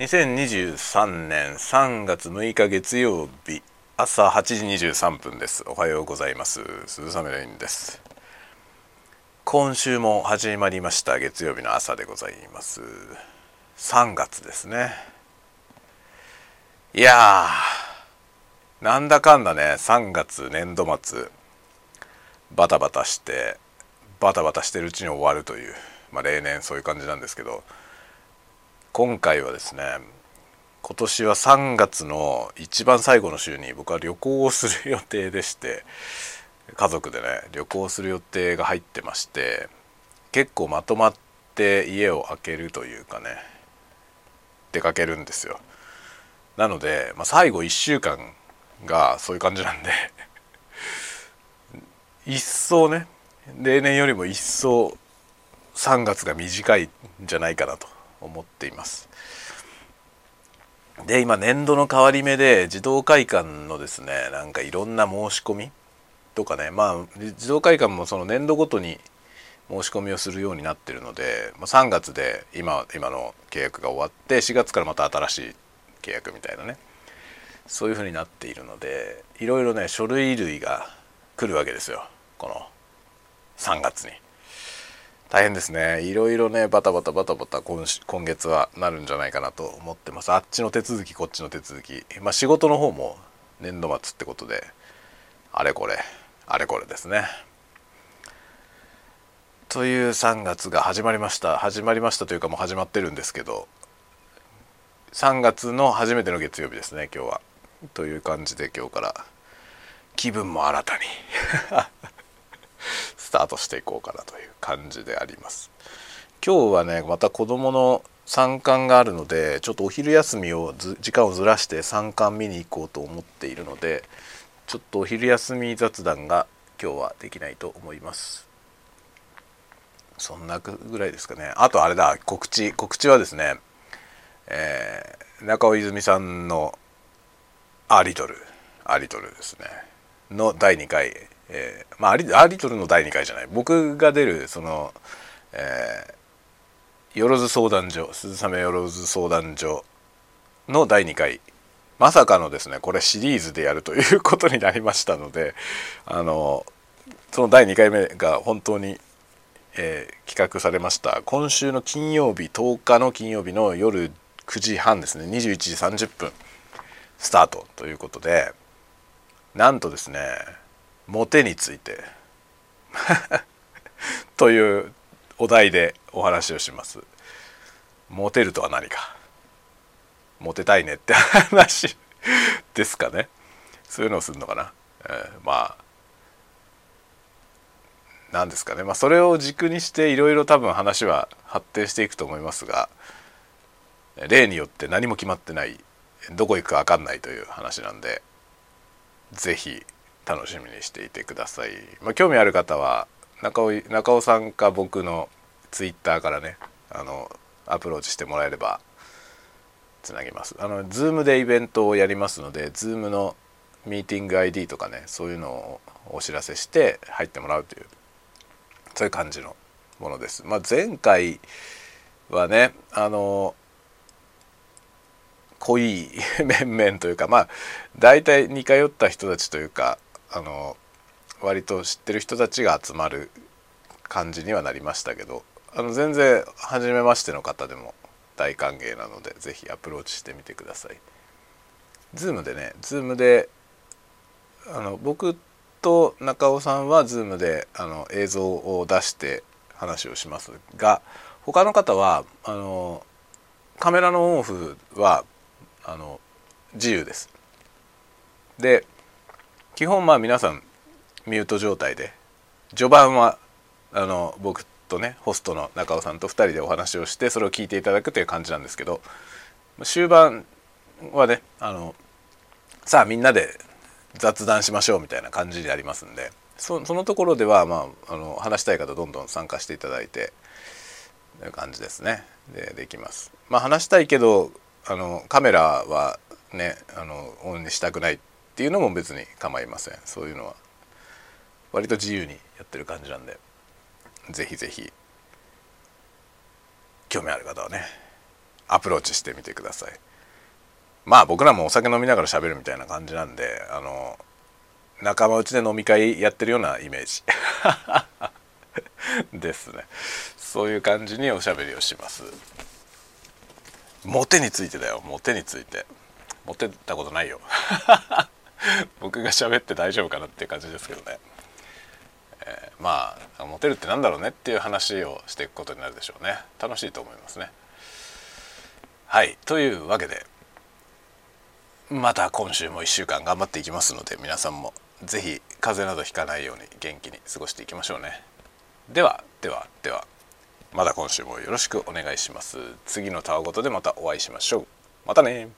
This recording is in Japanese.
2023年3月6日月曜日朝8時23分です。おはようございます。鈴雨レインです。今週も始まりました月曜日の朝でございます。3月ですね。いやーなんだかんだね3月年度末バタバタしてバタバタしてるうちに終わるというまあ例年そういう感じなんですけど今回はですね今年は3月の一番最後の週に僕は旅行をする予定でして家族でね旅行する予定が入ってまして結構まとまって家を空けるというかね出かけるんですよ。なので、まあ、最後1週間がそういう感じなんで 一層ね例年よりも一層3月が短いんじゃないかなと。思っています。で今年度の変わり目で児童会館のですねなんかいろんな申し込みとかねまあ児童会館もその年度ごとに申し込みをするようになってるので3月で今今の契約が終わって4月からまた新しい契約みたいなねそういうふうになっているのでいろいろね書類類が来るわけですよこの3月に。大変ですね。いろいろねバタバタバタバタ今今月はなるんじゃないかなと思ってます。あっちの手続きこっちの手続き。まあ仕事の方も年度末ってことであれこれあれこれですね。という3月が始まりました。始まりましたというかもう始まってるんですけど3月の初めての月曜日ですね今日は。という感じで今日から。気分も新たに。スタートしていこうかなという感じであります。今日はねまた子供の参観があるのでちょっとお昼休みを時間をずらして参観見に行こうと思っているのでちょっとお昼休み雑談が今日はできないと思います。そんなぐらいですかね。あとあれだ告知告知はですねえー、中尾泉さんのアリトルアリトルですね。の第2回えー、まあアリアリトルの第2回じゃない。僕が出るその、えー、よろず相談所鈴雨よろず相談所の第2回。まさかのですねこれシリーズでやるということになりましたのであのその第2回目が本当に、えー、企画されました。今週の金曜日10日の金曜日の夜9時半ですね。21時30分スタートということでなんとですねモテについて。というお題でお話をします。モテるとは何か？モテたいねって話 ですかね。そういうのをするのかな、えー、まあ何ですかね。まあそれを軸にしていろいろ多分話は発展していくと思いますが例によって何も決まってないどこ行くか分かんないという話なんで是非楽しみにしていてください、まあ、興味ある方は中尾中尾さんか僕のツイッターからねあのアプローチしてもらえればつなぎますあの Zoom でイベントをやりますので Zoom のミーティング ID とかねそういうのをお知らせして入ってもらうというそういう感じのものです。まあ、前回はねあの濃い面々というかまあ大体似通った人たちというかあの割と知ってる人たちが集まる感じにはなりましたけどあの全然初めましての方でも大歓迎なので是非アプローチしてみてください。Zoom でね Zoom であの僕と中尾さんは Zoom であの映像を出して話をしますが他の方はあのカメラのオンオフはあの自由です。で基本まあ皆さんミュート状態で序盤はあの僕とねホストの中尾さんと2人でお話をしてそれを聞いていただくという感じなんですけど終盤はねあのさあみんなで雑談しましょうみたいな感じでありますんでそのところでは、まあ、あの話したい方どんどん参加していただいてという感じですねでできます。まあ、話したいけどあのカメラはねあのオンにしたくないっていうのも別に構いません。そういうのは。割と自由にやってる感じなんで。是非是非興味ある方はね。アプローチしてみてください。まあ僕らもお酒飲みながら喋るみたいな感じなんであの仲間内で飲み会やってるようなイメージ。ですね。そういう感じにおしゃべりをします。モテについてだよ。モテについて。モテたことないよ。僕が喋って大丈夫かなっていう感じですけどね、えー、まあモテるってなんだろうねっていう話をしていくことになるでしょうね。楽しいと思いますね。はいというわけでまた今週も1週間頑張っていきますので皆さんも是非風邪などひかないように元気に過ごしていきましょうね。ではではではまた今週もよろしくお願いします。次のたわごとでまたお会いしましょう。またね